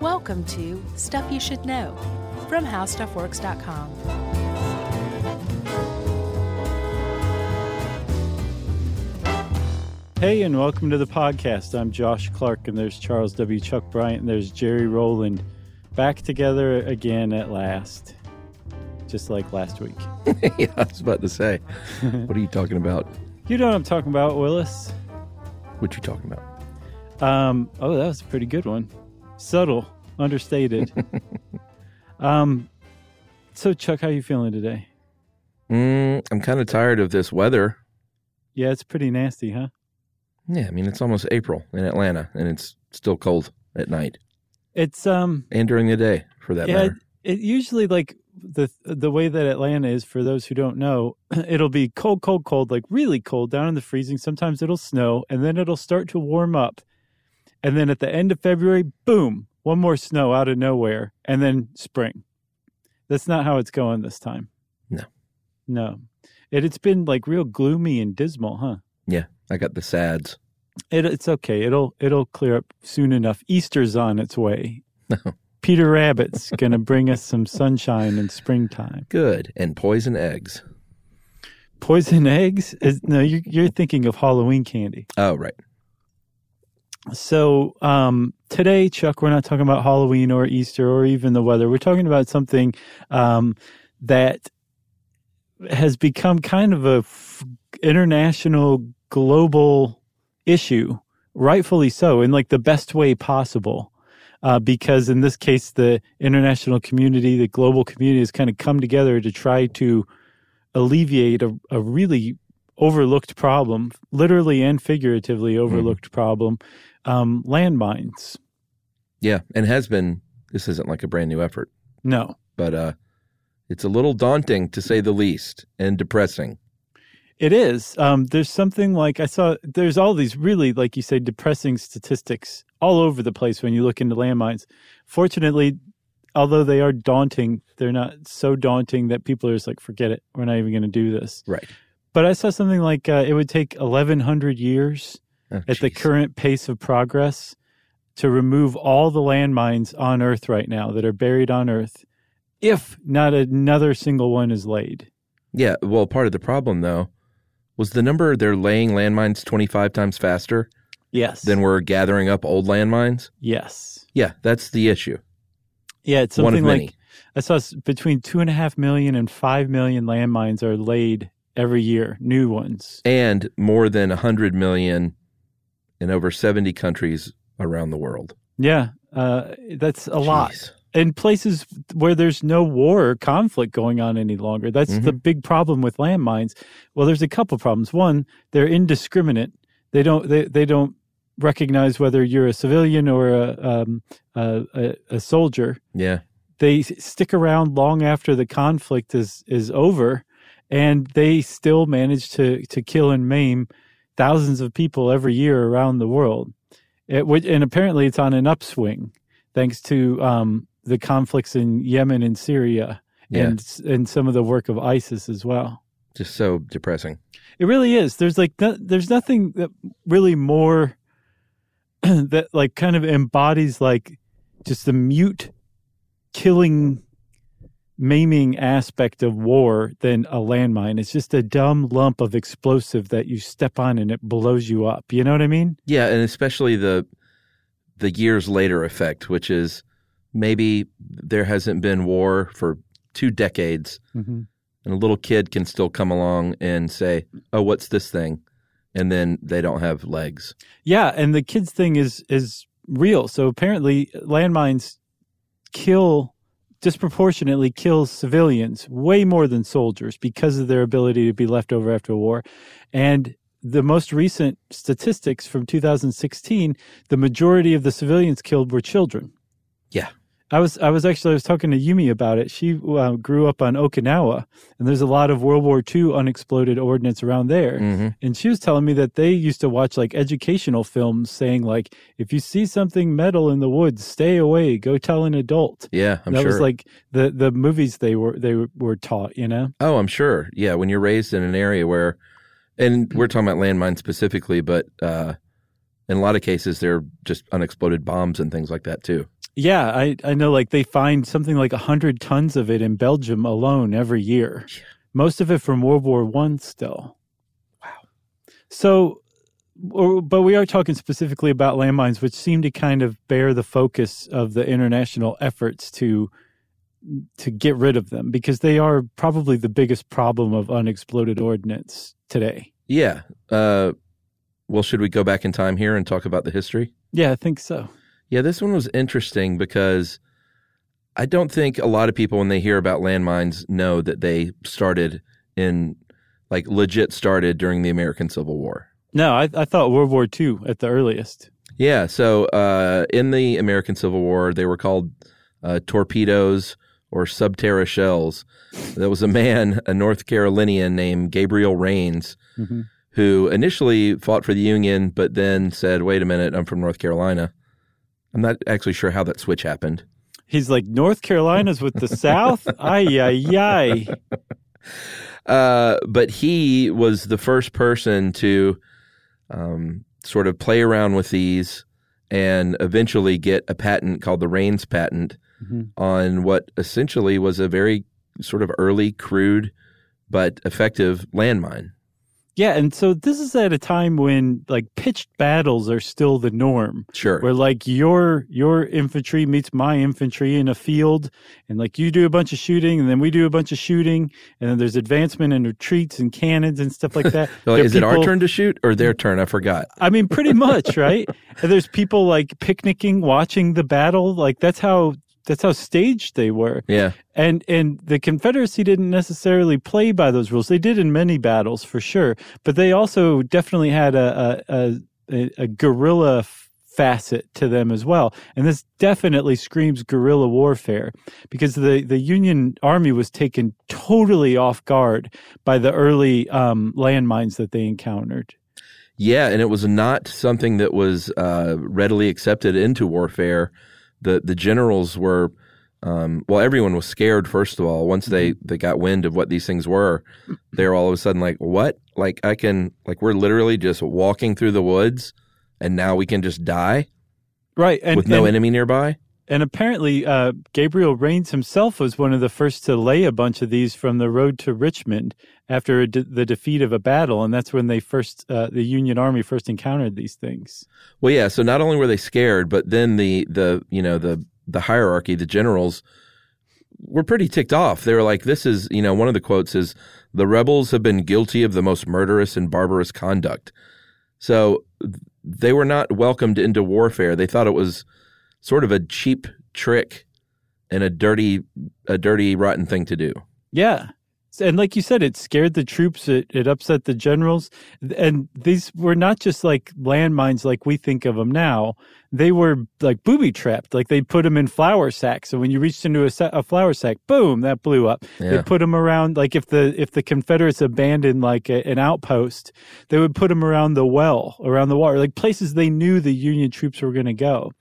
Welcome to Stuff You Should Know from HowStuffWorks.com. Hey, and welcome to the podcast. I'm Josh Clark, and there's Charles W. Chuck Bryant, and there's Jerry Rowland. Back together again at last, just like last week. yeah, I was about to say. What are you talking about? You know what I'm talking about, Willis? What you talking about? Um, oh, that was a pretty good one. Subtle, understated. um, so Chuck, how you feeling today? Mm, I'm kind of tired of this weather. Yeah, it's pretty nasty, huh? Yeah, I mean it's almost April in Atlanta, and it's still cold at night It's um, and during the day, for that yeah, matter. it usually like the the way that Atlanta is for those who don't know, it'll be cold, cold, cold, like really cold down in the freezing. Sometimes it'll snow, and then it'll start to warm up, and then at the end of February, boom, one more snow out of nowhere, and then spring. That's not how it's going this time. No. no, it it's been like real gloomy and dismal, huh? Yeah, I got the sads. It, it's okay. It'll it'll clear up soon enough. Easter's on its way. Peter Rabbit's gonna bring us some sunshine in springtime. Good and poison eggs. Poison eggs? Is, no, you're, you're thinking of Halloween candy. Oh, right. So um, today, Chuck, we're not talking about Halloween or Easter or even the weather. We're talking about something um, that has become kind of a f- international, global issue, rightfully so, in like the best way possible. Uh, because in this case, the international community, the global community, has kind of come together to try to alleviate a, a really overlooked problem, literally and figuratively overlooked problem, um, landmines. Yeah, and has been. This isn't like a brand new effort, No, but uh, it's a little daunting to say the least, and depressing. it is. Um, there's something like I saw. There's all these really, like you say, depressing statistics all over the place when you look into landmines. Fortunately, although they are daunting, they're not so daunting that people are just like, forget it. We're not even going to do this. Right. But I saw something like uh, it would take 1,100 years Oh, at the current pace of progress to remove all the landmines on Earth right now that are buried on Earth, if not another single one is laid. Yeah. Well, part of the problem though was the number they're laying landmines 25 times faster Yes. than we're gathering up old landmines. yes. Yeah, that's the issue. Yeah, it's One of something many. like I saw between two and a half million and five million landmines are laid every year, new ones. and more than a 100 million in over 70 countries around the world. Yeah, uh, that's a lot. Jeez. in places where there's no war or conflict going on any longer. That's the big problem with landmines. Well, there's a couple problems. One, they're indiscriminate. They don't they, they don't recognize whether you're a civilian or a um, a, a, a soldier. Yeah. They stick around long after the conflict is is over, and they still manage to to kill and maim thousands of people every year around the world. It, and apparently, it's on an upswing thanks to um, the conflicts in Yemen and Syria, Yeah. and and some of the work of ISIS as well. Just so depressing. It really is. There's like no, there's nothing that really more that like kind of embodies like just the mute killing maiming aspect of war than a landmine. It's just a dumb lump of explosive that you step on and it blows you up. You know what I mean? Yeah, and especially the the years later effect, which is maybe there hasn't been war for two decades Mm-hmm. and a little kid can still come along and say, "Oh, what's this thing?" and then they don't have legs. Yeah, and the kids thing is is real. So apparently landmines kill disproportionately kills civilians way more than soldiers because of their ability to be left over after a war. And the most recent statistics from 2016, the majority of the civilians killed were children. Yeah. I was I was actually I was talking to Yumi about it. She uh, grew up on Okinawa, and there's a lot of World War II unexploded ordnance around there. Mhm. And she was telling me that they used to watch like educational films saying like, if you see something metal in the woods, stay away. Go tell an adult. Yeah, I'm that sure. was like the the movies they were they were taught. You know. Oh, I'm sure. Yeah, when you're raised in an area where, and we're talking about landmines specifically, but uh, in a lot of cases, they're just unexploded bombs and things like that too. Yeah, I, I know like they find something like 100 tons of it in Belgium alone every year. Most of it from World War One still. Wow. So, or, but we are talking specifically about landmines, which seem to kind of bear the focus of the international efforts to to get rid of them because they are probably the biggest problem of unexploded ordnance today. Yeah. Uh, well, should we go back in time here and talk about the history? Yeah, I think so. Yeah, this one was interesting because I don't think a lot of people, when they hear about landmines, know that they started in, like, legit started during the American Civil War. No, I, I thought World War II at the earliest. Yeah, so uh, in the American Civil War, they were called uh, torpedoes or subterra shells. There was a man, a North Carolinian named Gabriel Rains, Mhm. who initially fought for the Union, but then said, wait a minute, I'm from North Carolina. I'm not actually sure how that switch happened. He's like North Carolina's with the South. Ay ay ay. Uh, but he was the first person to um, sort of play around with these and eventually get a patent called the Rains patent Mhm. on what essentially was a very sort of early, crude, but effective landmine. Yeah, and so this is at a time when like pitched battles are still the norm. Sure. Where like your your infantry meets my infantry in a field and like you do a bunch of shooting and then we do a bunch of shooting and then there's advancement and retreats and cannons and stuff like that. So There are is it our people- turn to shoot or their turn? I forgot. I mean, pretty much, right? and there's people like picnicking, watching the battle. Like that's how that's how staged they were. Yeah. And and the Confederacy didn't necessarily play by those rules. They did in many battles for sure, but they also definitely had a a, a, a guerrilla facet to them as well. And this definitely screams guerrilla warfare because the the Union Army was taken totally off guard by the early um, landmines that they encountered. Yeah, and it was not something that was uh, readily accepted into warfare. The the generals were, um, well, everyone was scared. First of all, once they they got wind of what these things were, they were all of a sudden like, "What? Like I can like we're literally just walking through the woods, and now we can just die Right, and with no and, enemy nearby." And apparently uh, Gabriel Rains himself was one of the first to lay a bunch of these from the road to Richmond after de- the defeat of a battle, and that's when they first uh, the Union Army first encountered these things. Well, yeah. So not only were they scared, but then the the you know the the hierarchy, the generals were pretty ticked off. They were like, "This is you know one of the quotes is the rebels have been guilty of the most murderous and barbarous conduct." So they were not welcomed into warfare. They thought it was sort of a cheap trick and a dirty a dirty rotten thing to do. Yeah. And like you said, it scared the troops. It, it upset the generals. And these were not just like landmines like we think of them now. They were like booby trapped. Like they put them in flour sacks. So when you reached into a, sa- a flour sack, boom, that blew up. They put them around like if the if the Confederates abandoned like a, an outpost, they would put them around the well, around the water, like places they knew the Union troops were going to go.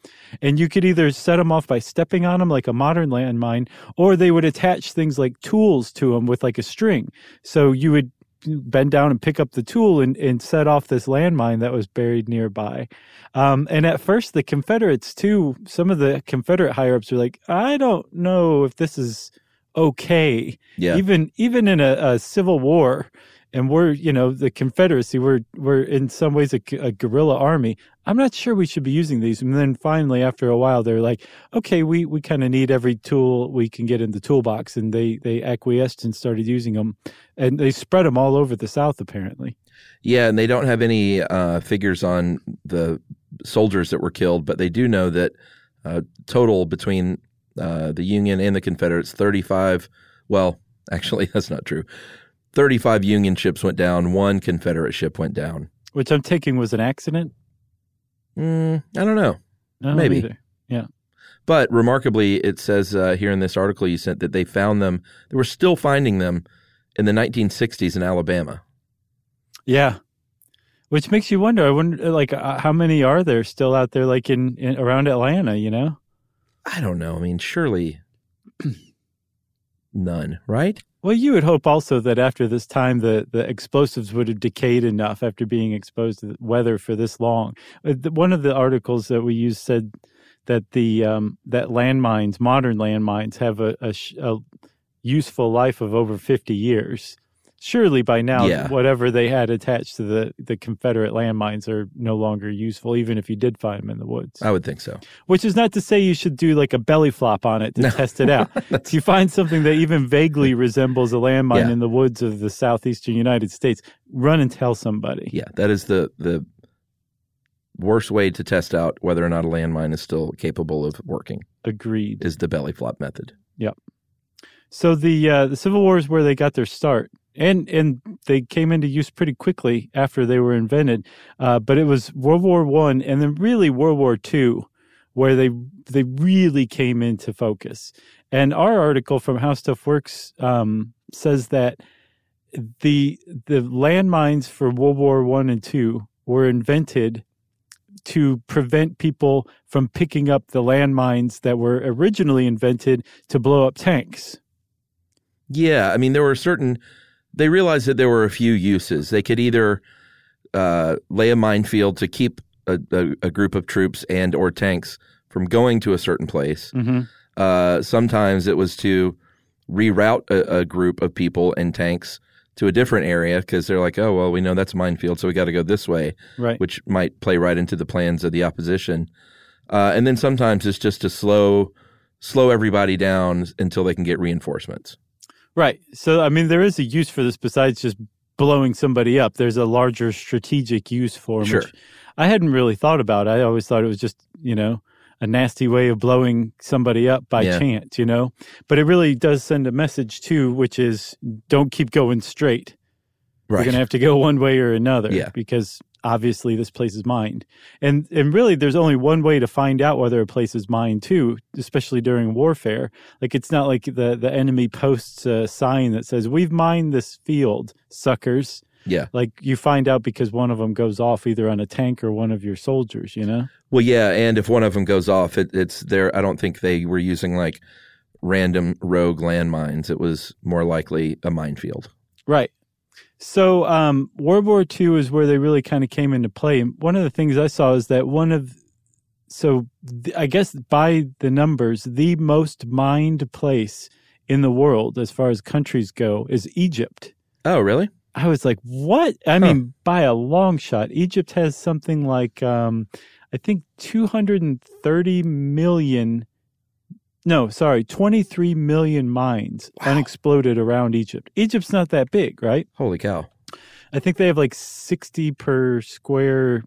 And you could either set them off by stepping on them like a modern landmine, or they would attach things like tools to them with like a string. So you would bend down and pick up the tool and, and set off this landmine that was buried nearby. Um, and at first, the Confederates, too, some of the Confederate higher ups were like, I don't know if this is okay. Yeah. Even even in a, a civil war, and we're you know the Confederacy, we're we're in some ways a, a guerrilla army. I'm not sure we should be using these. And then finally, after a while, they're like, okay, we we kind of need every tool we can get in the toolbox, and they they acquiesced and started using them, and they spread them all over the South apparently. Yeah, and they don't have any uh, figures on the soldiers that were killed, but they do know that uh, total between uh, the Union and the Confederates, 35, well, actually, that's not true. 35 Union ships went down, one Confederate ship went down. Which I'm taking was an accident. Mm, I don't know. Maybe. either. But remarkably, it says uh, here in this article you sent that they found them, they were still finding them in the 1960s in Alabama. Yeah. Which makes you wonder. I wonder, like, uh, how many are there still out there, like in, in around Atlanta? You know? I don't know. I mean, surely none, right? Well, you would hope also that after this time, the, the explosives would have decayed enough after being exposed to the weather for this long. Uh, One of the articles that we used said that the um, that landmines, modern landmines, have a, a, a useful life of over fifty years. Surely by now, Yeah. whatever they had attached to the the Confederate landmines are no longer useful, even if you did find them in the woods. I would think so. Which is not to say you should do like a belly flop on it to test it out. if you find something that even vaguely resembles a landmine Yeah. in the woods of the southeastern United States, run and tell somebody. Yeah, that is the the worst way to test out whether or not a landmine is still capable of working Agreed. is the belly flop method. So the uh, the Civil War is where they got their start, and and they came into use pretty quickly after they were invented. Uh, but it was World War One, and then really World War Two, where they they really came into focus. And our article from How Stuff Works um, says that the the landmines for World War One and Two were invented to prevent people from picking up the landmines that were originally invented to blow up tanks. Yeah, I mean there were certain they realized that there were a few uses. They could either uh, lay a minefield to keep a, a, a group of troops and or tanks from going to a certain place. Mm-hmm. Uh, sometimes it was to reroute a, a group of people and tanks to a different area because they're like, oh well, we know that's a minefield, so we got to go this way. Right. which might play right into the plans of the opposition. Uh, and then sometimes it's just to slow slow everybody down until they can get reinforcements. Right. So, I mean, there is a use for this besides just blowing somebody up. There's a larger strategic use for 'em, Sure. which I hadn't really thought about. I always thought it was just, you know, a nasty way of blowing somebody up by Yeah. chance, you know? But it really does send a message too, which is don't keep going straight. You're going to have to go one way or another Yeah. because obviously this place is mined. And and really there's only one way to find out whether a place is mined too, especially during warfare. Like it's not like the the enemy posts a sign that says we've mined this field, suckers. yeah. Like you find out because one of them goes off either on a tank or one of your soldiers, you know? Well, yeah, and if one of them goes off, it, it's there. I don't think they were using like random rogue landmines. It was more likely a minefield. Right. So um, World War II is where they really kind of came into play. And one of the things I saw is that one of so th- I guess by the numbers, the most mined place in the world as far as countries go is Egypt. Oh, really? I was like, what? I mean, by a long shot. Egypt has something like, um, I think 230 million. No, sorry, 23 million mines unexploded around Egypt. Egypt's not that big, right? Holy cow! I think they have like 60 per square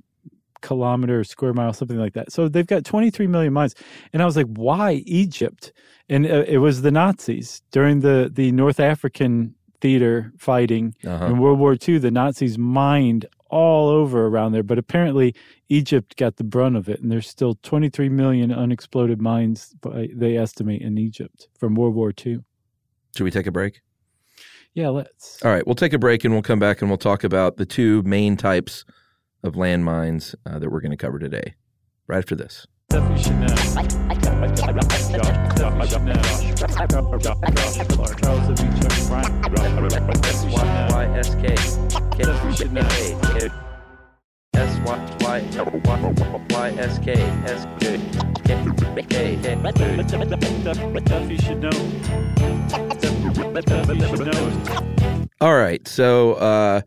kilometer, square mile, something like that. So they've got 23 million mines. And I was like, why Egypt? And uh, it was the Nazis during the, the North African theater fighting Uh-huh. in World War II. The Nazis mined all over around there, but apparently Egypt got the brunt of it. And there's still 23 million unexploded mines, by, they estimate, in Egypt from World War II. Should we take a break? Yeah, let's. All right, we'll take a break and we'll come back and we'll talk about the two main types of landmines uh, that we're going to cover today. Right after this. All right. So, uh,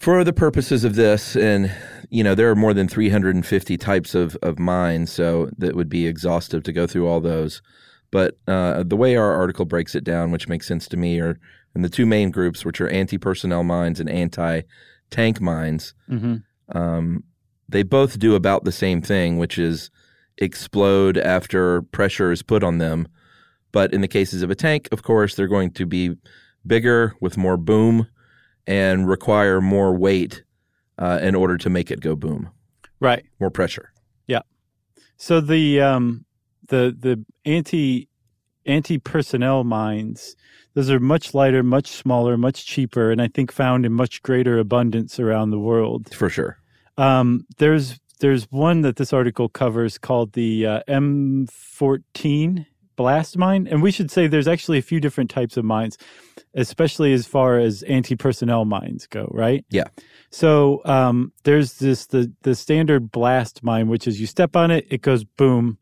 for the purposes of this, and you know, there are more than 350 types of, of mines, so that would be exhaustive to go through all those. But uh, the way our article breaks it down, which makes sense to me, are in the two main groups, which are anti personnel mines and anti tank mines. Mm-hmm. Um, they both do about the same thing, which is explode after pressure is put on them. But in the cases of a tank, of course, they're going to be bigger with more boom and require more weight uh, in order to make it go boom, Right. more pressure. Yeah. So the um the the anti anti personnel mines, those are much lighter, much smaller, much cheaper, and I think found in much greater abundance around the world. For sure. Um, there's there's one that this article covers called the uh, M14 blast mine, and we should say there's actually a few different types of mines, especially as far as anti-personnel mines go, right? Yeah. So um, there's this the the standard blast mine, which is you step on it, it goes boom,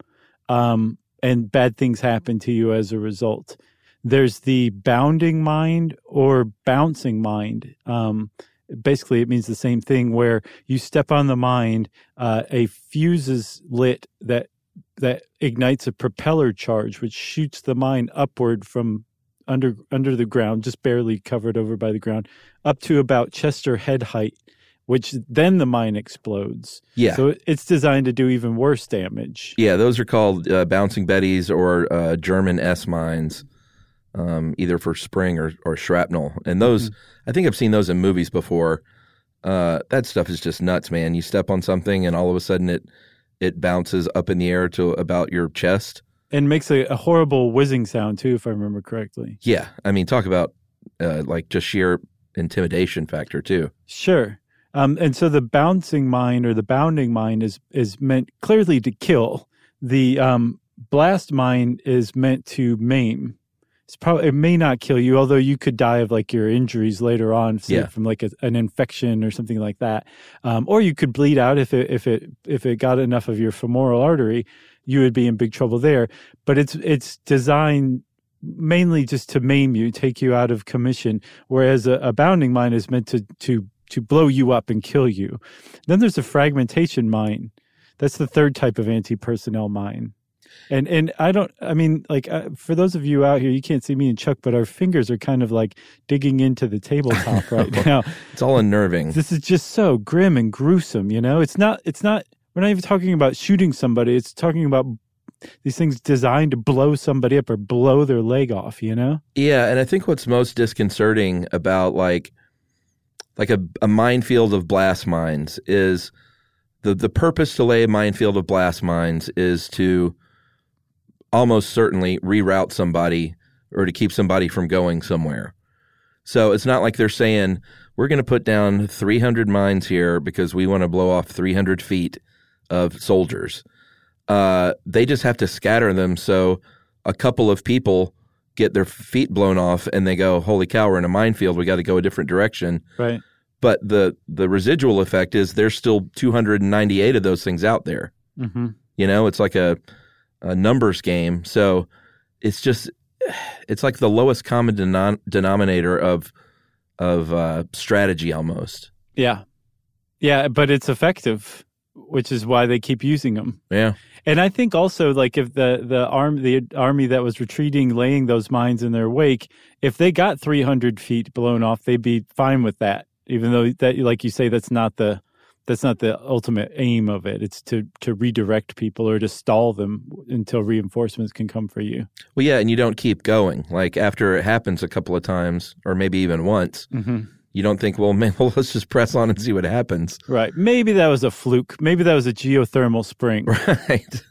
um, and bad things happen to you as a result. There's the bounding mind or bouncing mind. Um, basically, it means the same thing where you step on the mind, uh, a fuse is lit that that ignites a propeller charge, which shoots the mine upward from under under the ground, just barely covered over by the ground, up to about Chester head height, which then the mine explodes. Yeah. So it's designed to do even worse damage. Yeah, those are called uh, bouncing betties or uh, German S mines, um, either for spring or, or shrapnel. And those, I think I've seen those in movies before. Uh, that stuff is just nuts, man. You step on something and all of a sudden it it bounces up in the air to about your chest. And makes a, a horrible whizzing sound too, if I remember correctly. Yeah, I mean, talk about uh, like just sheer intimidation factor too. Sure. Um, and so the bouncing mine or the bounding mine is is meant clearly to kill. The um, blast mine is meant to maim. It's probably it may not kill you, although you could die of like your injuries later on, say Yeah. from like a, an infection or something like that, um, or you could bleed out if it if it if it got enough of your femoral artery, you would be in big trouble there. But it's it's designed mainly just to maim you, take you out of commission, whereas a, a bounding mine is meant to to to blow you up and kill you. Then there's a fragmentation mine. That's the third type of anti-personnel mine. And and I don't I mean like uh, for those of you out here you can't see me and Chuck but our fingers are kind of like digging into the tabletop right now. It's all unnerving. This is just so grim and gruesome, you know? It's not it's not we're not even talking about shooting somebody. It's talking about these things designed to blow somebody up or blow their leg off, you know? Yeah, and I think what's most disconcerting about like like a, a minefield of blast mines is the the purpose to lay a minefield of blast mines is to almost certainly reroute somebody or to keep somebody from going somewhere. So it's not like they're saying we're going to put down 300 mines here because we want to blow off 300 feet of soldiers. Uh, they just have to scatter them so a couple of people get their feet blown off and they go, "Holy cow, we're in a minefield. We got to go a different direction." Right. But the the residual effect is there's still 298 of those things out there. Mhm. You know, it's like a a numbers game. So it's just it's like the lowest common denom- denominator of of uh, strategy almost. Yeah. Yeah, but it's effective, which is why they keep using them. Yeah. And I think also like if the the arm the army that was retreating, laying those mines in their wake, if they got 300 feet blown off, they'd be fine with that. Even though that, like you say, that's not the that's not the ultimate aim of it. It's to to redirect people or to stall them until reinforcements can come for you. Well, yeah, and you don't keep going. Like after it happens a couple of times, or maybe even once, Mm-hmm. you don't think, well, man, well, let's just press on and see what happens. Right. Maybe that was a fluke. Maybe that was a geothermal spring. Right.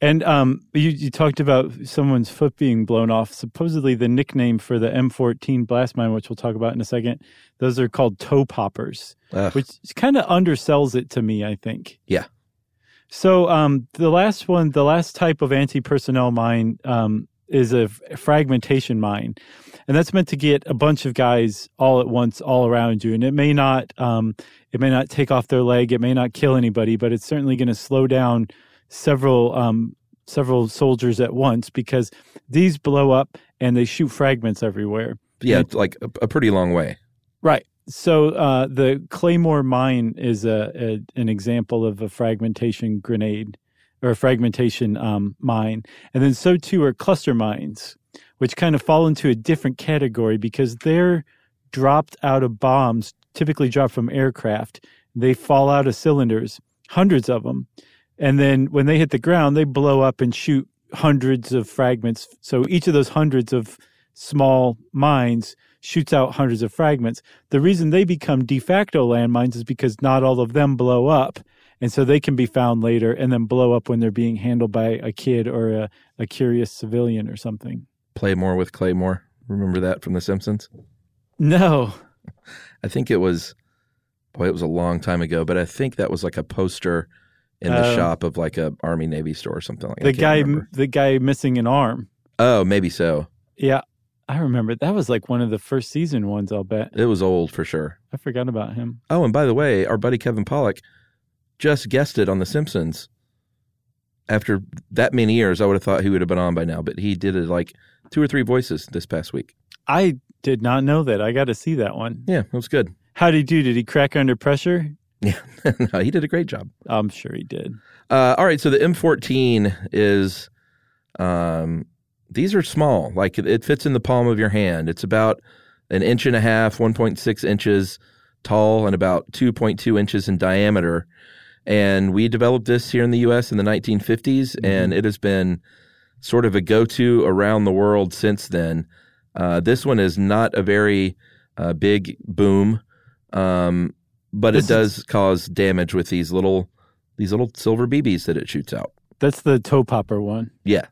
And um, you, you talked about someone's foot being blown off. Supposedly, the nickname for the M14 blast mine, which we'll talk about in a second, those are called toe poppers, Ugh. which kind of undersells it to me. I think. Yeah. So um, the last one, the last type of anti-personnel mine um, is a f- fragmentation mine, and that's meant to get a bunch of guys all at once, all around you. And it may not, um, it may not take off their leg, it may not kill anybody, but it's certainly going to slow down several um, several soldiers at once because these blow up and they shoot fragments everywhere. yeah, it's like a, a pretty long way. Right. So uh, the Claymore mine is a, a an example of a fragmentation grenade or a fragmentation um, mine, and then so too are cluster mines, which kind of fall into a different category because they're dropped out of bombs, typically dropped from aircraft. They fall out of cylinders, hundreds of them, and then when they hit the ground, they blow up and shoot hundreds of fragments. So each of those hundreds of small mines shoots out hundreds of fragments. The reason they become de facto landmines is because not all of them blow up. And so they can be found later and then blow up when they're being handled by a kid or a, a curious civilian or something. Play more with Claymore. Remember that from The Simpsons? No. I think it was, boy, it was a long time ago, but I think that was like a poster in the Oh. shop of like a Army Navy store or something like that. The guy the guy missing an arm. Oh, maybe so. Yeah, I remember that was like one of the first season ones. I'll bet. It was old for sure. I forgot about him. Oh, and by the way, our buddy Kevin Pollak just guested on The Simpsons. After that many years, I would have thought he would have been on by now, but he did it like two or three voices this past week. I did not know that. I got to see that one. Yeah, it was good. How did he do? Did he crack under pressure? Yeah, no, he did a great job. I'm sure he did. Uh, all right, so the M14 is, um, these are small. Like it, it fits in the palm of your hand. It's about an inch and a half, 1.6 inches tall, and about 2.2 inches in diameter. And we developed this here in the U.S. in the 1950s, and it has been sort of a go-to around the world since then. Uh, this one is not a very uh, big boom, um, but This it does cause damage with these little these little silver BBs that it shoots out. That's the toe popper one. Yeah.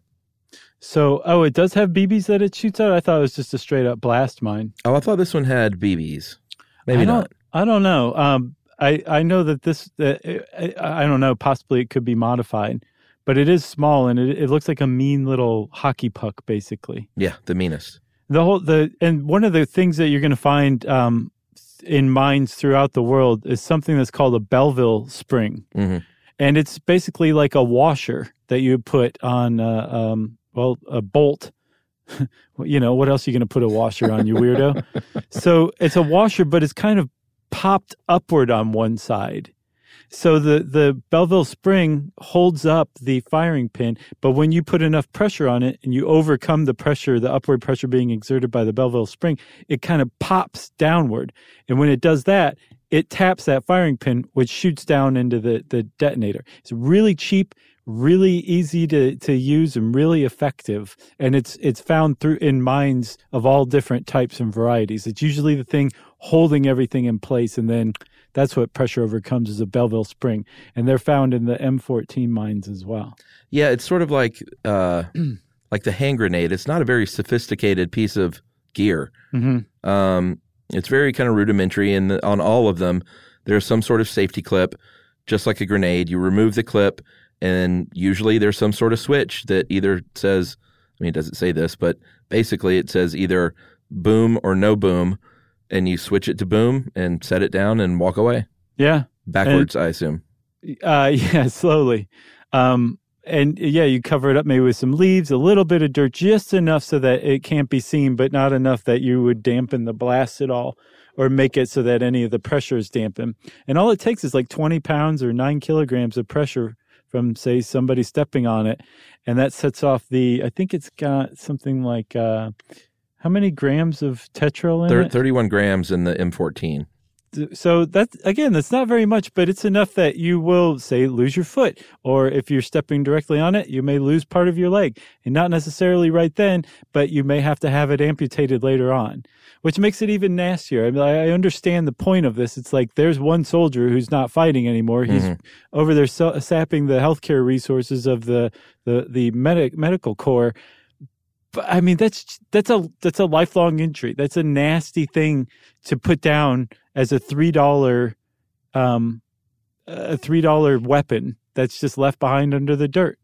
So, oh, it does have BBs that it shoots out. I thought it was just a straight up blast mine. Oh, I thought this one had BBs. Maybe I not. I don't know. Um, I I know that this. Uh, I, I don't know. Possibly it could be modified, but it is small and it, it looks like a mean little hockey puck, basically. Yeah, the meanest. The whole the and one of the things that you're going to find um, in mines throughout the world is something that's called a Belleville spring, Mhm. and it's basically like a washer that you put on uh, um, well a bolt. You know what else are you going to put a washer on, you weirdo? so it's a washer, but it's kind of popped upward on one side. So the the Belleville spring holds up the firing pin, but when you put enough pressure on it and you overcome the pressure, the upward pressure being exerted by the Belleville spring, it kind of pops downward. And when it does that, it taps that firing pin, which shoots down into the the detonator. It's really cheap, really easy to to use, and really effective. And it's it's found through in mines of all different types and varieties. It's usually the thing holding everything in place, and then that's what pressure overcomes is a Belleville spring, and they're found in the M14 mines as well. Yeah, it's sort of like uh, like the hand grenade. It's not a very sophisticated piece of gear. Mm-hmm. Um, it's very kind of rudimentary, and on all of them, there's some sort of safety clip, just like a grenade. You remove the clip, and usually there's some sort of switch that either says, I mean, it doesn't say this, but basically it says either boom or no boom, and you switch it to boom and set it down and walk away Yeah, backwards. I assume. uh, yeah, slowly. Um, and yeah, you cover it up maybe with some leaves, a little bit of dirt, just enough so that it can't be seen, but not enough that you would dampen the blast at all or make it so that any of the pressure is dampened. And all it takes is like 20 pounds or nine kilograms of pressure from, say, somebody stepping on it. And that sets off the, I think it's got something like, uh, how many grams of tetryl in Thir- it? 31 grams in the M14. so that's again that's not very much but it's enough that you will say lose your foot or if you're stepping directly on it you may lose part of your leg and not necessarily right then but you may have to have it amputated later on which makes it even nastier i mean i understand the point of this it's like there's one soldier who's not fighting anymore he's Mhm. over there so- sapping the healthcare resources of the the the medic, medical corps I mean that's that's a that's a lifelong injury. That's a nasty thing to put down as a three dollar um a three dollar weapon that's just left behind under the dirt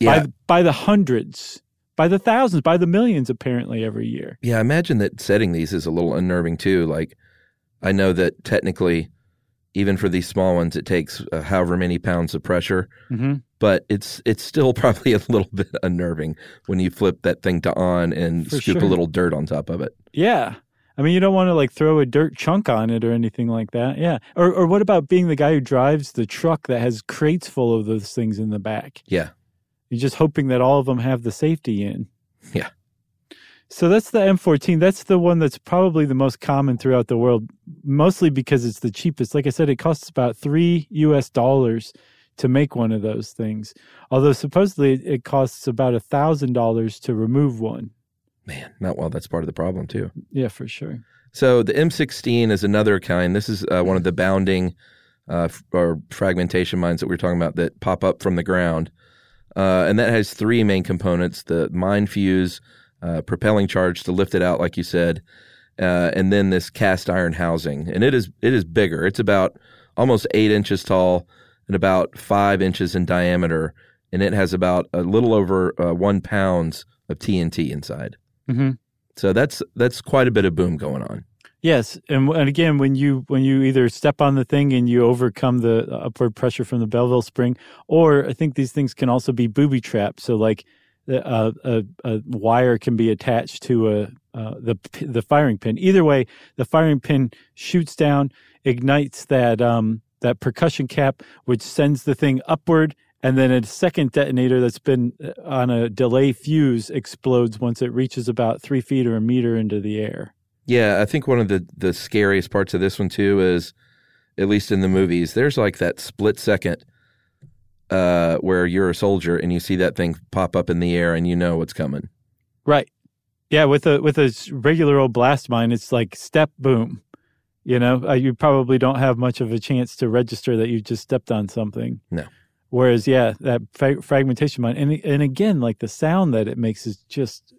Yeah. by by the hundreds, by the thousands, by the millions apparently every year. Yeah, I imagine that setting these is a little unnerving too. Like, I know that technically, even for these small ones, it takes uh, however many pounds of pressure, Mm-hmm. but it's it's still probably a little bit unnerving when you flip that thing to on and For scoop sure. a little dirt on top of it. Yeah. I mean, you don't want to like throw a dirt chunk on it or anything like that. Yeah. Or, or what about being the guy who drives the truck that has crates full of those things in the back? Yeah, You're just hoping that all of them have the safety in. Yeah. So that's the M14. That's the one that's probably the most common throughout the world, mostly because it's the cheapest. Like I said, it costs about three US dollars to make one of those things. Although supposedly it costs about a thousand dollars to remove one. man, not well. That's part of the problem too. Yeah, for sure. So the M16 is another kind. This is uh, one of the bounding uh, f- or fragmentation mines that we were talking about that pop up from the ground, uh, and that has three main components: the mine fuse, uh, propelling charge to lift it out, like you said, uh, and then this cast iron housing. And it is it is bigger. It's about almost eight inches tall and about five inches in diameter. and it has about a little over uh, one pounds of TNT inside. hmm So that's that's quite a bit of boom going on. Yes, and and again, when you when you either step on the thing and you overcome the upward pressure from the Belleville spring, or I think these things can also be booby trapped. So like uh, a a wire can be attached to a uh, the the firing pin. Either way, the firing pin shoots down, ignites that um that percussion cap, which sends the thing upward. And then a second detonator that's been uh, on a delay fuse explodes once it reaches about three feet or a meter into the air. Yeah, I think one of the the scariest parts of this one too is, at least in the movies, there's like that split second uh, where you're a soldier and you see that thing pop up in the air and you know what's coming. Right. Yeah, with a with a regular old blast mine, it's like step boom. You know, uh, you probably don't have much of a chance to register that you just stepped on something. No. Whereas, yeah, that fra- fragmentation mine, and and again, like the sound that it makes is just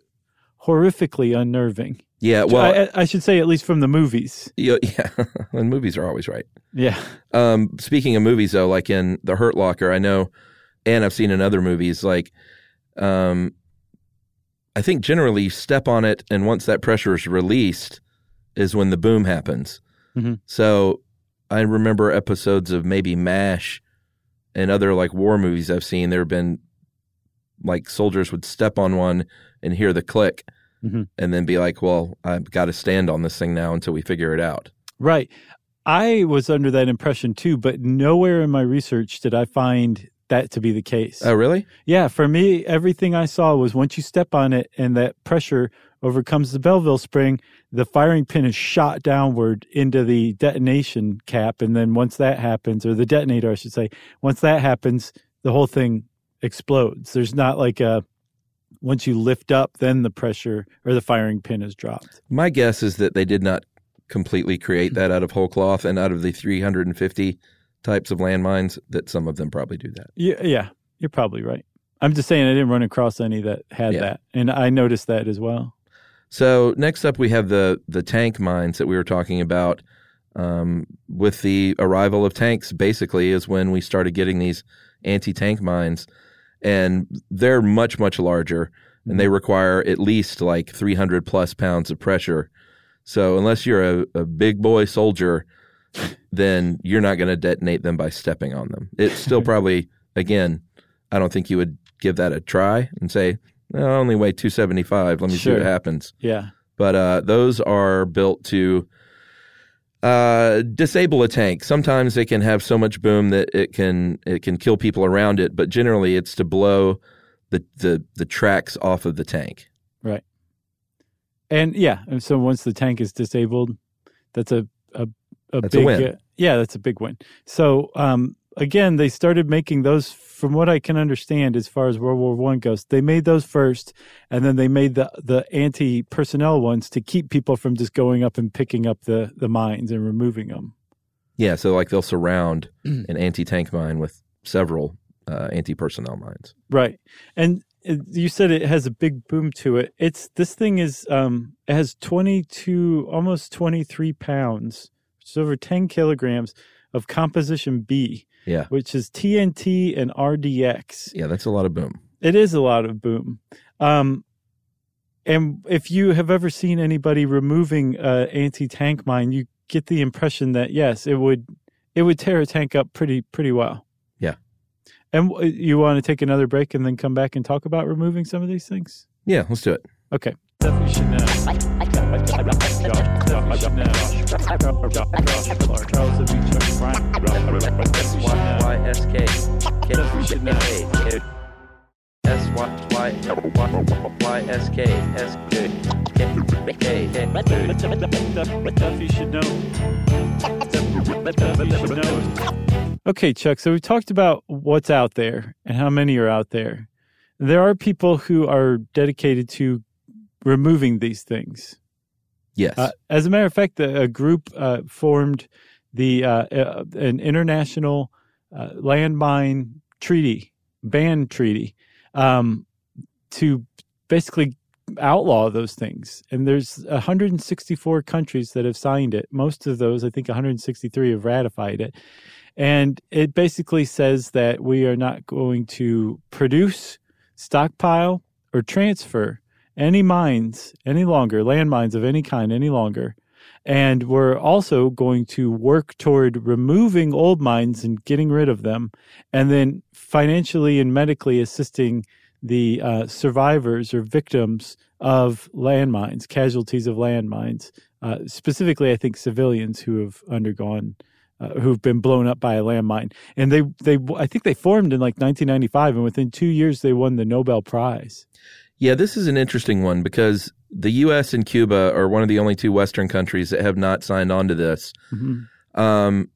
horrifically unnerving. Yeah, well, I, I- should say at least from the movies. yeah, yeah. and movies are always right. Yeah. Um, speaking of movies, though, like in The Hurt Locker, I know, and I've seen in other movies, like, um, I think generally you step on it, and once that pressure is released, is when the boom happens. Mhm. So I remember episodes of maybe MASH and other like war movies I've seen. There have been like soldiers would step on one and hear the click, Mhm. and then be like, "Well, I've got to stand on this thing now until we figure it out." Right. I was under that impression too, but nowhere in my research did I find that to be the case. Oh, really? Yeah, for me, everything I saw was once you step on it and that pressure overcomes the Belleville spring, the firing pin is shot downward into the detonation cap. And then once that happens, or the detonator, I should say, once that happens, the whole thing explodes. There's not like a, once you lift up, then the pressure or the firing pin is dropped. My guess is that they did not completely create that out of whole cloth and out of the 350 types of landmines that some of them probably do that. Yeah, yeah, you're probably right. I'm just saying I didn't run across any that had Yeah. that. And I noticed that as well. So next up we have the the tank mines that we were talking about. Um, with the arrival of tanks, basically is when we started getting these anti-tank mines, and they're much much larger, and they require at least like 300 plus pounds of pressure. So unless you're a, a big boy soldier, then you're not going to detonate them by stepping on them. It's still probably again, I don't think you would give that a try and say, "No, I only weigh 275. Let me see what happens." Yeah. but uh, those are built to uh, disable a tank. Sometimes they can have so much boom that it can it can kill people around it, but generally it's to blow the the, the tracks off of the tank. Right. And yeah, and so once the tank is disabled, that's a a, a That's a big win. uh, yeah, that's a big win. So um, again, they started making those. From what I can understand, as far as World War One goes, they made those first, and then they made the the anti personnel ones to keep people from just going up and picking up the the mines and removing them. Yeah, so like they'll surround an anti tank mine with several uh, anti personnel mines. Right. And you said it has a big boom to it. It's this thing is um it has 22 almost 23 pounds, which is over 10 kilograms of composition B, Yeah, which is TNT and RDX. yeah, that's a lot of boom. It is a lot of boom. Um and if you have ever seen anybody removing a anti-tank mine, you get the impression that yes, it would it would tear a tank up pretty pretty well. Yeah. And you want to take another break and then come back and talk about removing some of these things? Yeah, let's do it. Okay. Okay, Chuck. So we've talked about what's out there and how many are out there. There are people who are dedicated to removing these things. Yes. Uh, as a matter of fact, a, a group uh, formed the uh, uh, an international uh, landmine treaty, ban treaty, um, to basically outlaw those things. And there's 164 countries that have signed it. Most of those, I think 163 have ratified it. And it basically says that we are not going to produce, stockpile, or transfer any mines any longer, landmines of any kind any longer. And we're also going to work toward removing old mines and getting rid of them, and then financially and medically assisting the uh, survivors or victims of landmines, casualties of landmines, uh, specifically, I think civilians who have undergone. Uh, who've been blown up by a landmine, and they they I think they formed in like 1995, and within two years they won the Nobel Prize. Yeah, this is an interesting one because the U.S. and Cuba are one of the only two Western countries that have not signed on to this. Mm-hmm. Um,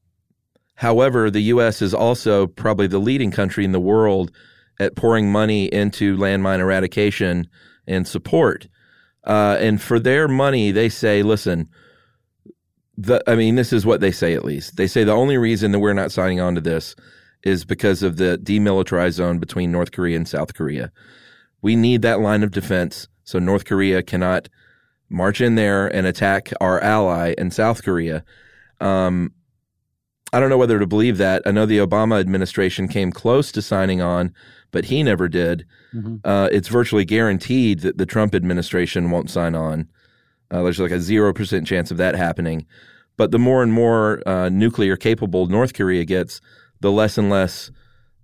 however, the U.S. is also probably the leading country in the world at pouring money into landmine eradication and support. Uh, and for their money, they say, listen, the, I mean, this is what they say at least. They say the only reason that we're not signing on to this is because of the demilitarized zone between North Korea and South Korea. We need that line of defense so North Korea cannot march in there and attack our ally in South Korea. Um, I don't know whether to believe that. I know the Obama administration came close to signing on, but he never did. Mm-hmm. Uh, it's virtually guaranteed that the Trump administration won't sign on. Uh, there's like a 0% chance of that happening. But the more and more uh, nuclear capable North Korea gets, the less and less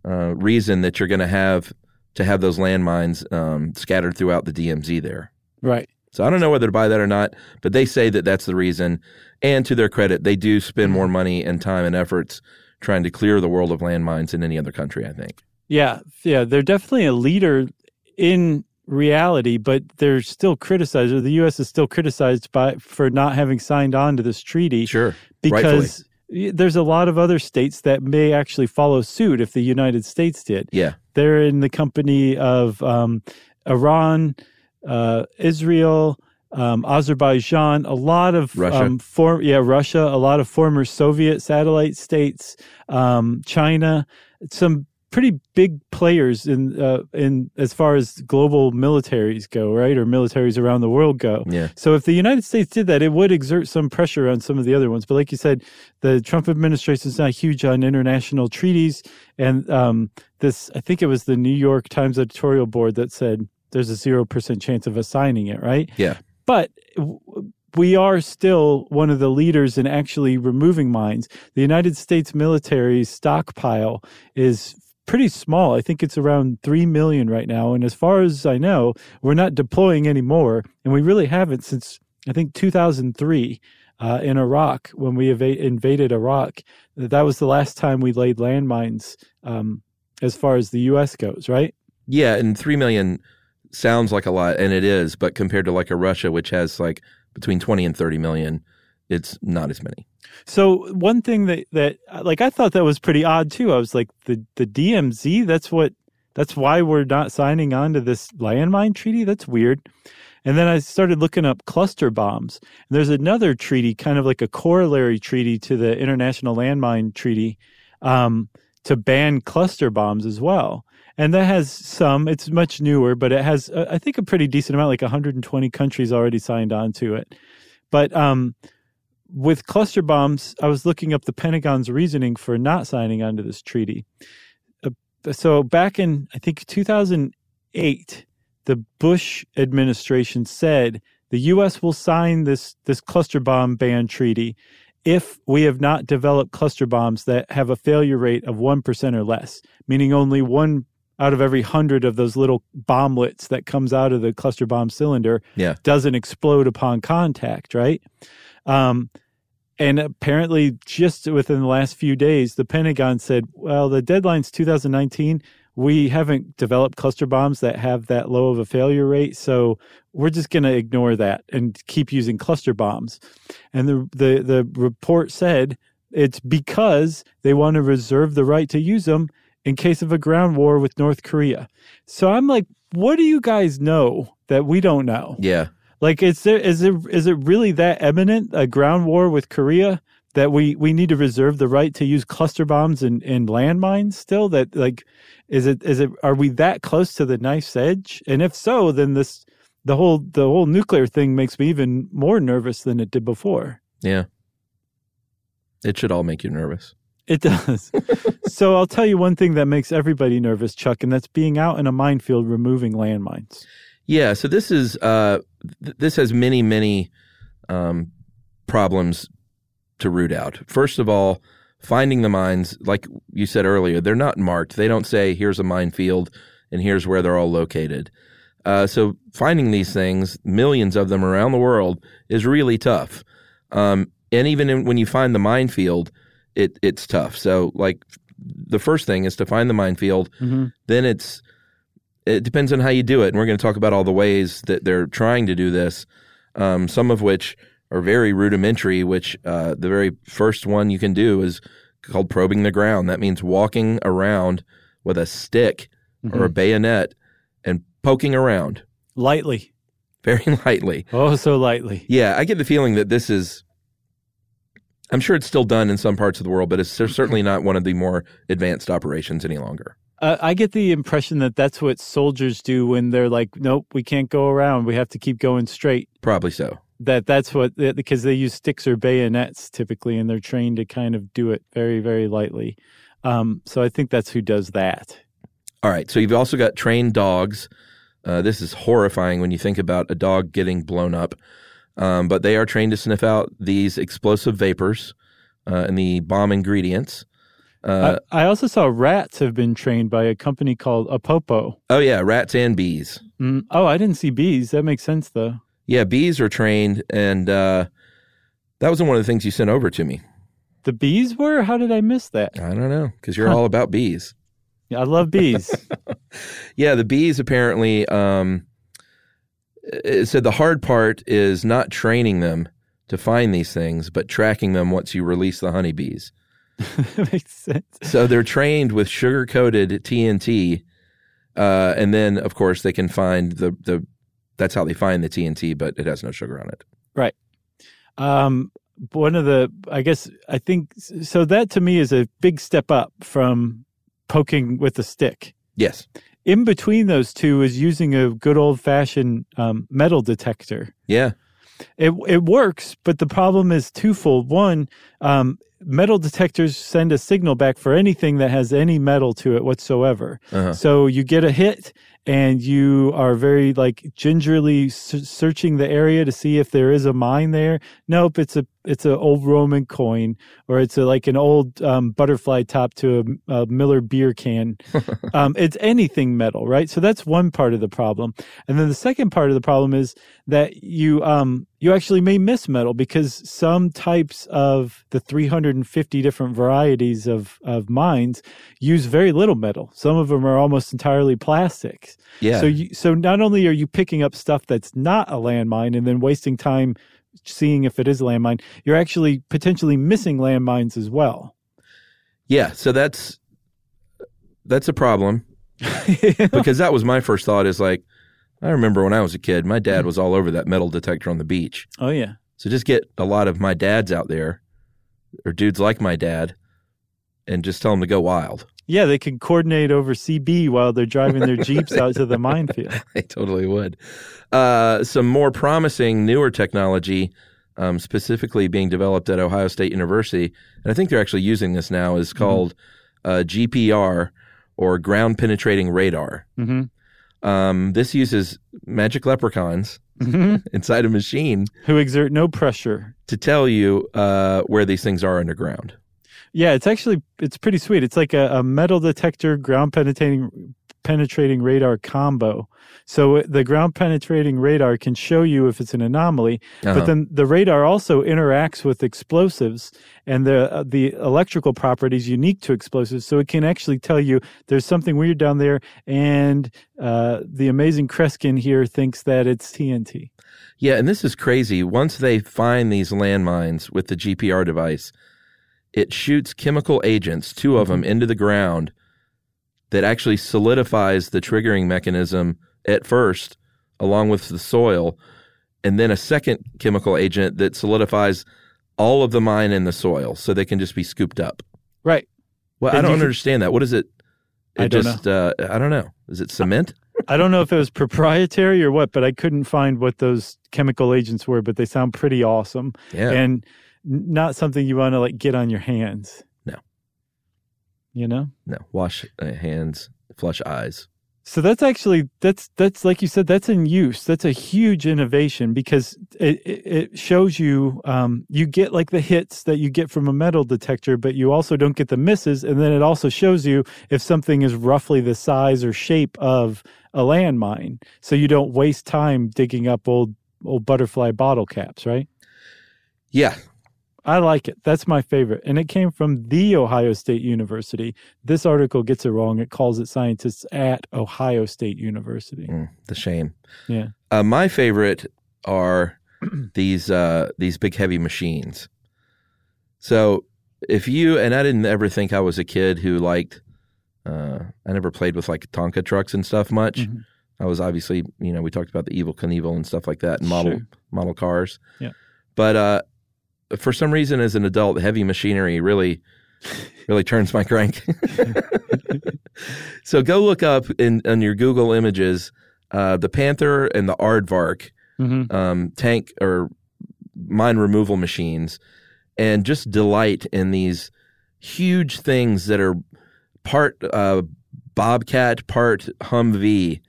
uh, reason that you're going to have to have those landmines um, scattered throughout the DMZ there. Right. So I don't know whether to buy that or not, but they say that that's the reason. And to their credit, they do spend more money and time and efforts trying to clear the world of landmines in any other country, I think. Yeah, yeah, they're definitely a leader in reality, but they're still criticized, or the U.S. is still criticized by for not having signed on to this treaty. Sure, because Rightfully. there's a lot of other states that may actually follow suit if the United States did. Yeah, they're in the company of um, Iran, uh, Israel, um, Azerbaijan, a lot of Russia. Um, for, yeah, Russia, a lot of former Soviet satellite states, um, China, some pretty big players in uh, in as far as global militaries go, right, or militaries around the world go. Yeah. So if the United States did that, it would exert some pressure on some of the other ones. But like you said, the Trump administration is not huge on international treaties, and um, this I think it was the New York Times editorial board that said there's a zero percent chance of us signing it, right? Yeah. But we are still one of the leaders in actually removing mines. The United States military stockpile is pretty small. I think it's around 3 million right now. And as far as I know, we're not deploying anymore. And we really haven't since, I think, 2003 uh, in Iraq when we ev- invaded Iraq. That was the last time we laid landmines um, as far as the U.S. goes, right? Yeah. And 3 million sounds like a lot, and it is. But compared to like a Russia, which has like between 20 and 30 million, it's not as many. So one thing that that like I thought that was pretty odd too. I was like the the DMZ. That's what. That's why we're not signing on to this landmine treaty. That's weird. And then I started looking up cluster bombs. And there's another treaty, kind of like a corollary treaty to the International Landmine Treaty, um, to ban cluster bombs as well. And that has some. It's much newer, but it has, uh, I think, a pretty decent amount. Like 120 countries already signed on to it. But um, with cluster bombs, I was looking up the Pentagon's reasoning for not signing onto this treaty. Uh, so back in I think 2008, the Bush administration said the U.S. will sign this this cluster bomb ban treaty if we have not developed cluster bombs that have a failure rate of one percent or less, meaning only one out of every hundred of those little bomblets that comes out of the cluster bomb cylinder yeah. doesn't explode upon contact, right? Um, and apparently, just within the last few days, the Pentagon said, well, the deadline's 2019. We haven't developed cluster bombs that have that low of a failure rate. So we're just going to ignore that and keep using cluster bombs. And the, the, the report said it's because they want to reserve the right to use them in case of a ground war with North Korea. So I'm like, what do you guys know that we don't know? Yeah. Like, is there is it is it really that imminent a ground war with Korea that we we need to reserve the right to use cluster bombs and, and landmines still? That like, is it is it are we that close to the knife's edge? And if so, then this the whole the whole nuclear thing makes me even more nervous than it did before. Yeah. It should all make you nervous. It does. so I'll tell you one thing that makes everybody nervous, Chuck, and that's being out in a minefield removing landmines. Yeah, so this is uh, th- this has many many um, problems to root out. First of all, finding the mines, like you said earlier, they're not marked. They don't say here's a minefield and here's where they're all located. Uh, so finding these things, millions of them around the world, is really tough. Um, and even in, when you find the minefield, it it's tough. So like the first thing is to find the minefield. Mm-hmm. Then it's it depends on how you do it, and we're going to talk about all the ways that they're trying to do this. Um, some of which are very rudimentary. Which uh, the very first one you can do is called probing the ground. That means walking around with a stick or a bayonet and poking around Lightly. very lightly. Oh, so lightly. Yeah, I get the feeling that this is. I'm sure it's still done in some parts of the world, but it's certainly not one of the more advanced operations any longer. Uh, I get the impression that that's what soldiers do when they're like, nope, we can't go around. We have to keep going straight. Probably so. That that's what because they use sticks or bayonets typically, and they're trained to kind of do it very very lightly. Um, so I think that's who does that. All right. So you've also got trained dogs. Uh, this is horrifying when you think about a dog getting blown up. Um, but they are trained to sniff out these explosive vapors uh, and the bomb ingredients. Uh, I, I also saw rats have been trained by a company called Apopo. oh, yeah, rats and bees. Mm, oh, I didn't see bees. That makes sense though. Yeah, bees are trained. And uh, that was one of the things you sent over to me. The bees were? How did I miss that? I don't know, because you're all about bees. I love bees. Yeah, the bees apparently. Um, it said the hard part is not training them to find these things, but tracking them once you release the honeybees. makes sense. So they're trained with sugar coated TNT, uh, and then of course they can find the the. That's how they find the TNT, but it has no sugar on it. Right. Um, one of the, I guess, I think, so that to me is a big step up from poking with a stick. Yes. In between those two is using a good old fashioned um, metal detector. Yeah. It it works, but the problem is twofold. One, um, metal detectors send a signal back for anything that has any metal to it whatsoever. Uh-huh. So you get a hit, and you are very like gingerly s- searching the area to see if there is a mine there. Nope, it's a it's an old Roman coin, or it's a, like an old um, butterfly top to a, a Miller beer can. um, it's anything metal, right? So that's one part of the problem. And then the second part of the problem is that you um you actually may miss metal because some types of the 350 different varieties of of mines use very little metal. Some of them are almost entirely plastics. Yeah. So you so not only are you picking up stuff that's not a landmine and then wasting time seeing if it is a landmine, you're actually potentially missing landmines as well. yeah. So that's that's a problem because that was my first thought. Is like I remember when I was a kid, my dad was all over that metal detector on the beach. oh yeah. So just get a lot of my dads out there, or dudes like my dad, and just tell them to go wild. Yeah, they can coordinate over CB while they're driving their Jeeps out to the minefield. They totally would. Uh, some more promising, newer technology, um, specifically being developed at Ohio State University, and I think they're actually using this now, is called uh, GPR or ground penetrating radar. hmm Um, this uses magic leprechauns hmm inside a machine Who exert no pressure. to tell you uh, where these things are underground. Yeah, it's actually it's pretty sweet. It's like a, a metal detector ground penetrating penetrating radar combo. So the ground penetrating radar can show you if it's an anomaly, Uh-huh. but then the radar also interacts with explosives and the uh, the electrical properties unique to explosives. So it can actually tell you there's something weird down there, and uh, the amazing Kreskin here thinks that it's TNT. Yeah, and this is crazy. Once they find these landmines with the GPR device, it shoots chemical agents, two of them, into the ground that actually solidifies the triggering mechanism at first, along with the soil, and then a second chemical agent that solidifies all of the mine in the soil so they can just be scooped up. Right. Well, I don't you can- understand that. What is it? It I don't just, Uh, I don't know. Is it cement? I don't know if it was proprietary or what, but I couldn't find what those chemical agents were, but they sound pretty awesome. Yeah. And not something you want to like get on your hands. No. You know? no, wash uh, hands, flush eyes. So that's actually that's that's like you said that's in use. That's a huge innovation because it it, it shows you um, you get like the hits that you get from a metal detector, but you also don't get the misses, and then it also shows you if something is roughly the size or shape of a landmine, so you don't waste time digging up old old butterfly bottle caps. Right? Yeah. I like it. That's my favorite. And it came from the Ohio State University. This article gets it wrong. It calls it scientists at Ohio State University. Mm, the shame. Yeah. Uh, my favorite are these uh, these big heavy machines. So if you and I didn't ever think I was a kid who liked. Uh, I never played with like Tonka trucks and stuff much. Mhm. I was obviously, you know, we talked about the Evel Knievel and stuff like that, and model Sure. model cars. Yeah. But uh, for some reason, as an adult, heavy machinery really, really turns my crank. so go look up in on your Google images uh, the Panther and the Aardvark hmm um, tank or mine removal machines, and just delight in these huge things that are part uh, Bobcat, part Humvee,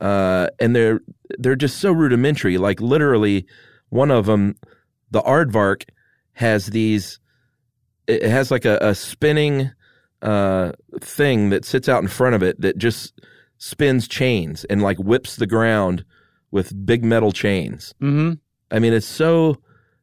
uh, and they're they're just so rudimentary. Like literally, one of them, the Aardvark, has these. It has like a, a spinning uh, thing that sits out in front of it that just spins chains and like whips the ground with big metal chains. hmm I mean, it's so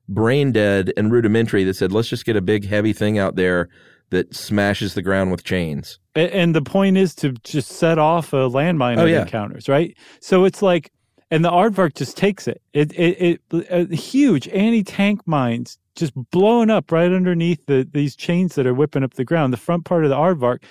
brain dead and rudimentary that said, let's just get a big heavy thing out there that smashes the ground with chains. And the point is to just set off a landmine Oh, yeah. encounters, right? So it's like, and the aardvark just takes it. It, it, it uh, huge anti-tank mines just blowing up right underneath the these chains that are whipping up the ground. The front part of the aardvark,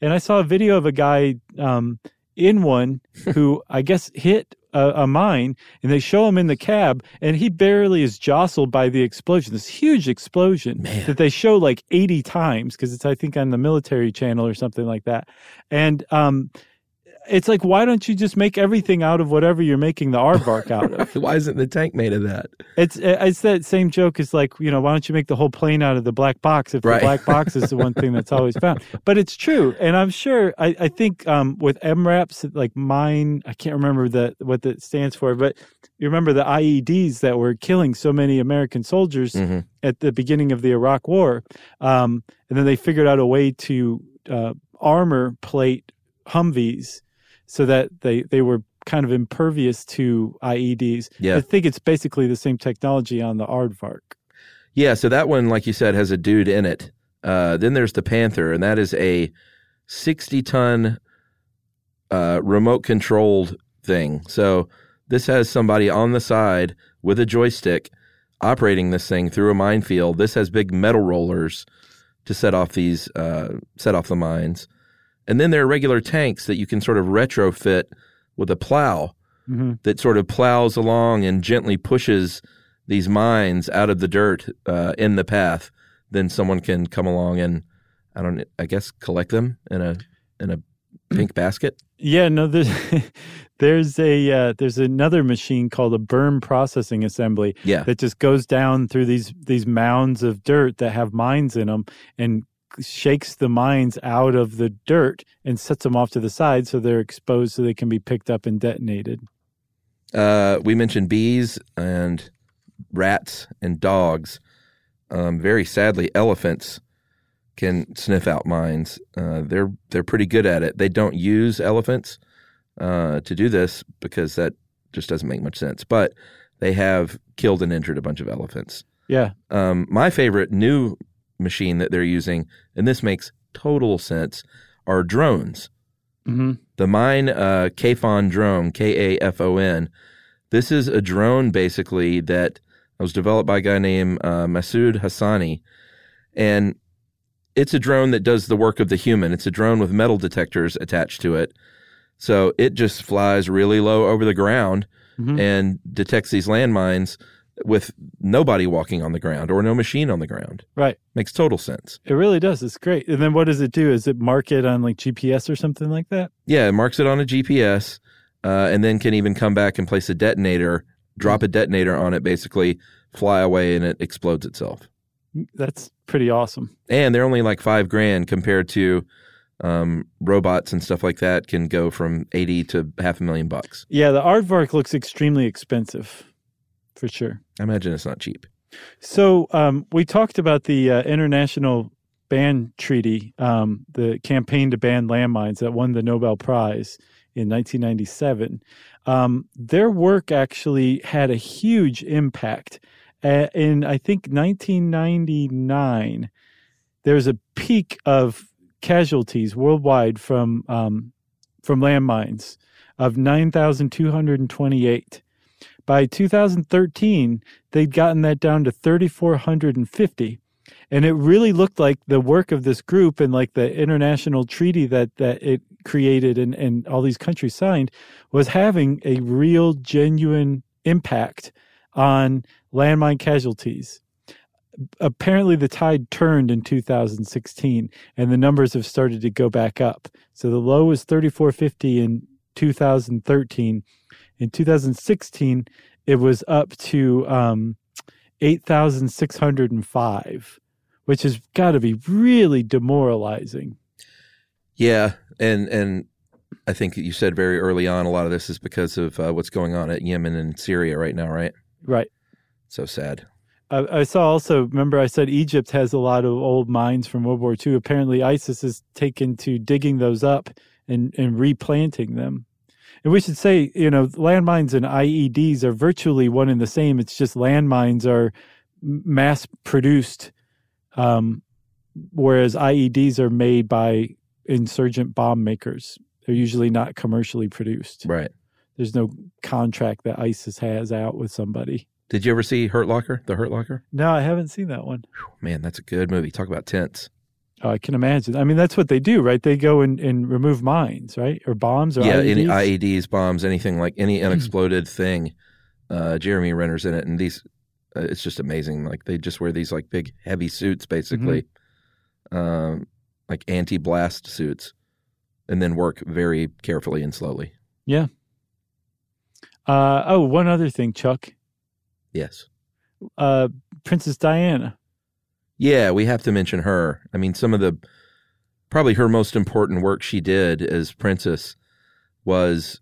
and I saw a video of a guy um, in one who I guess hit a, a mine, and they show him in the cab, and he barely is jostled by the explosion. This huge explosion Man. that they show like eighty times because it's I think on the military channel or something like that, and um. It's like, why don't you just make everything out of whatever you're making the aardvark out of? Why isn't the tank made of that? It's it's that same joke as like you know why don't you make the whole plane out of the black box if Right. the black box is the one thing that's always found but it's true and I'm sure I, I think um, with MRAPs like mine I can't remember the what that stands for but you remember the IEDs that were killing so many American soldiers hmm at the beginning of the Iraq War um, and then they figured out a way to uh, armor plate Humvees so that they they were kind of impervious to IEDs Yeah. I think it's basically the same technology on the Aardvark. Yeah, so that one, like you said, has a dude in it. Uh, then there's the Panther, and that is a 60 ton uh, remote controlled thing. So this has somebody on the side with a joystick operating this thing through a minefield. This has big metal rollers to set off these uh, set off the mines. And then there are regular tanks that you can sort of retrofit with a plow hmm that sort of plows along and gently pushes these mines out of the dirt uh, in the path. Then someone can come along and I don't I guess collect them in a in a pink basket. Yeah, no, there's there's a uh, there's another machine called a berm processing assembly Yeah. that just goes down through these these mounds of dirt that have mines in them and shakes the mines out of the dirt and sets them off to the side so they're exposed so they can be picked up and detonated. Uh, we mentioned bees and rats and dogs. Um, very sadly, elephants can sniff out mines. Uh, they're they're pretty good at it. They don't use elephants uh, to do this because that just doesn't make much sense. But they have killed and injured a bunch of elephants. Yeah. Um, my favorite new machine that they're using, and this makes total sense, are drones. hmm The mine uh, Kafon drone, K A F O N. This is a drone basically that was developed by a guy named uh, Massoud Hassani, and it's a drone that does the work of the human. It's a drone with metal detectors attached to it, so it just flies really low over the ground Mhm. and detects these landmines with nobody walking on the ground or no machine on the ground. Right. Makes total sense. It really does. It's great. And then what does it do? Is it mark it on like GPS or something like that? Yeah, it marks it on a GPS, uh, and then can even come back and place a detonator, drop a detonator on it, basically fly away, and it explodes itself. That's pretty awesome. And they're only like five grand compared to um, robots and stuff like that can go from 80 to half a million bucks. Yeah, the aardvark looks extremely expensive for sure. I imagine it's not cheap. So um, we talked about the uh, international ban treaty, um, the campaign to ban landmines that won the Nobel Prize in 1997. Um, their work actually had a huge impact. Uh, in I think 1999, there was a peak of casualties worldwide from um, from landmines of 9,228. By 2013, they'd gotten that down to 3,450. And it really looked like the work of this group and like the international treaty that, that it created and, and all these countries signed was having a real, genuine impact on landmine casualties. Apparently, the tide turned in 2016 and the numbers have started to go back up. So the low was 3450 in 2013. In 2016, it was up to um, 8,605, which has got to be really demoralizing. Yeah, and and I think you said very early on a lot of this is because of uh, what's going on at Yemen and Syria right now, right? Right. So sad. I, I saw also, remember I said Egypt has a lot of old mines from World War II. Apparently, ISIS has taken to digging those up and, and replanting them. And we should say, you know, landmines and IEDs are virtually one and the same. It's just landmines are mass produced, um, whereas IEDs are made by insurgent bomb makers. They're usually not commercially produced. Right. There's no contract that ISIS has out with somebody. Did you ever see Hurt Locker? The Hurt Locker? No, I haven't seen that one. Man, that's a good movie. Talk about tense. Oh, I can imagine. I mean, that's what they do, right? They go and, and remove mines, right? Or bombs or yeah, IEDs? any IEDs, bombs, anything like any unexploded thing. Uh, Jeremy Renner's in it, and these. Uh, it's just amazing. Like they just wear these like big heavy suits, basically, um, like anti-blast suits, and then work very carefully and slowly. Yeah. Uh, oh, one other thing, Chuck. Yes. Uh, Princess Diana. Yeah, we have to mention her. I mean, some of the probably her most important work she did as princess was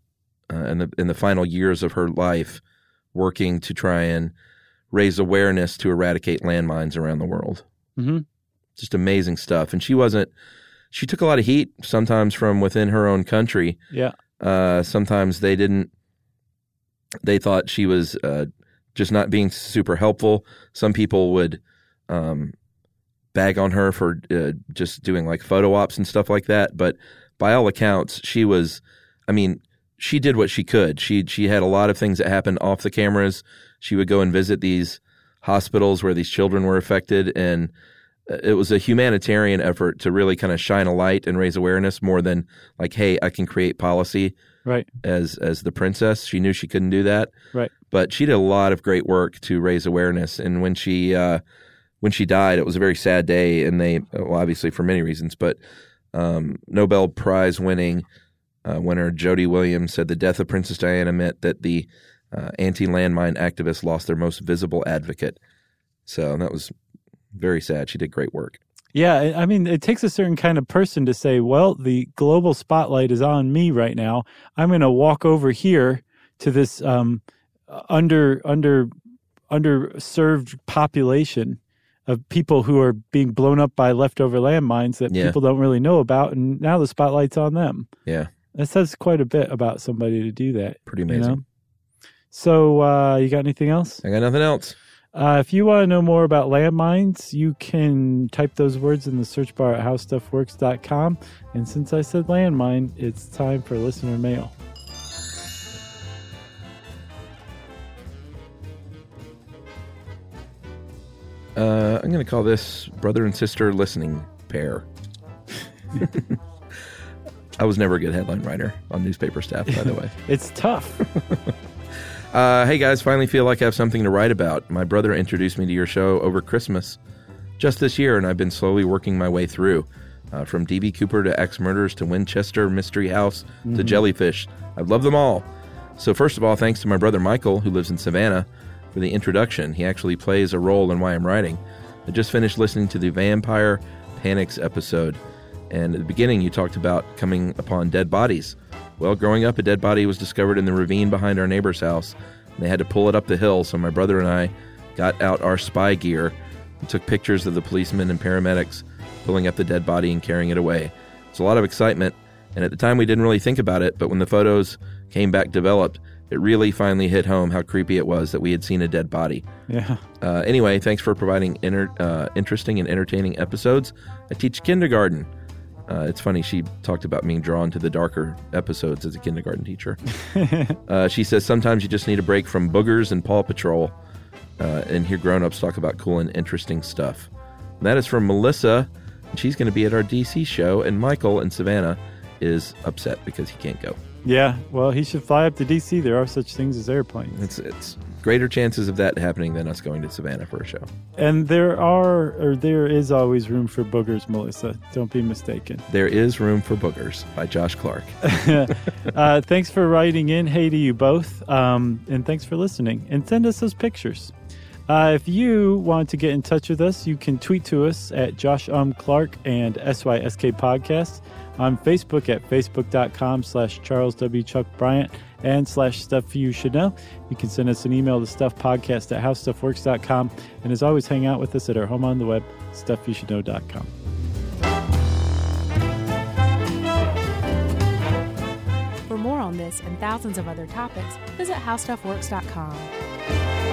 uh, in the in the final years of her life, working to try and raise awareness to eradicate landmines around the world. Mm-hmm. Just amazing stuff. And she wasn't. She took a lot of heat sometimes from within her own country. Yeah. Uh, sometimes they didn't. They thought she was uh, just not being super helpful. Some people would um, bag on her for uh, just doing like photo ops and stuff like that. But by all accounts, she was. I mean, she did what she could. She she had a lot of things that happened off the cameras. She would go and visit these hospitals where these children were affected, and uh, it was a humanitarian effort to really kind of shine a light and raise awareness more than like, hey, I can create policy Right. as as the princess. She knew she couldn't do that, Right. but she did a lot of great work to raise awareness. And when she uh, when she died, it was a very sad day, and they well, obviously for many reasons, but um, Nobel Prize winning uh, winner Jody Williams said the death of Princess Diana meant that the uh, anti landmine activists lost their most visible advocate. So that was very sad. She did great work. Yeah, I mean, it takes a certain kind of person to say, well, the global spotlight is on me right now. I'm going to walk over here to this um, under under underserved population of people who are being blown up by leftover landmines that Yeah. people don't really know about, and now the spotlight's on them. Yeah, That says quite a bit about somebody to do that. pretty you amazing. know? So, uh, you got anything else? I got nothing else. Uh, if you want to know more about landmines, you can type those words in the search bar at howstuffworks.com. And since I said landmine, it's time for listener mail. Uh, I'm going to call this brother and sister listening pair. I was never a good headline writer on newspaper staff, by the way. It's tough. Uh, hey guys, finally feel like I have something to write about. My brother introduced me to your show over Christmas just this year, and I've been slowly working my way through. Uh, from DB Cooper to Ex Murders to Winchester Mystery House to Jellyfish. I've loved them all. So, first of all, thanks to my brother Michael, who lives in Savannah, for the introduction. He actually plays a role in why I'm writing. I just finished listening to the Vampire Panics episode, and at the beginning, you talked about coming upon dead bodies. Well, growing up, a dead body was discovered in the ravine behind our neighbor's house. And they had to pull it up the hill, so my brother and I got out our spy gear and took pictures of the policemen and paramedics pulling up the dead body and carrying it away. It's a lot of excitement, and at the time we didn't really think about it, but when the photos came back developed, it really finally hit home how creepy it was that we had seen a dead body. Yeah. Uh, anyway, thanks for providing inter- uh, interesting and entertaining episodes. I teach kindergarten. Uh, it's funny, she talked about being drawn to the darker episodes as a kindergarten teacher. uh, she says sometimes you just need a break from boogers and Paw Patrol uh, and hear grown ups talk about cool and interesting stuff. And that is from Melissa. and She's going to be at our DC show, and Michael and Savannah is upset because he can't go. Yeah. Well, he should fly up to D.C. There are such things as airplanes. It's it's greater chances of that happening than us going to Savannah for a show. And there are, or there is always room for boogers, Melissa. Don't be mistaken. There is room for boogers by Josh Clark. uh, thanks for writing in. Hey to you both. Um, and thanks for listening. And send us those pictures. Uh, if you want to get in touch with us, you can tweet to us at Josh Um Clark and SYSK Podcast on Facebook at facebook.com slash Charles W. Chuck Bryant and slash stuff you should know. You can send us an email to stuffpodcast at howstuffworks.com. And as always, hang out with us at our home on the web, stuffyoushouldknow.com. For more on this and thousands of other topics, visit howstuffworks.com.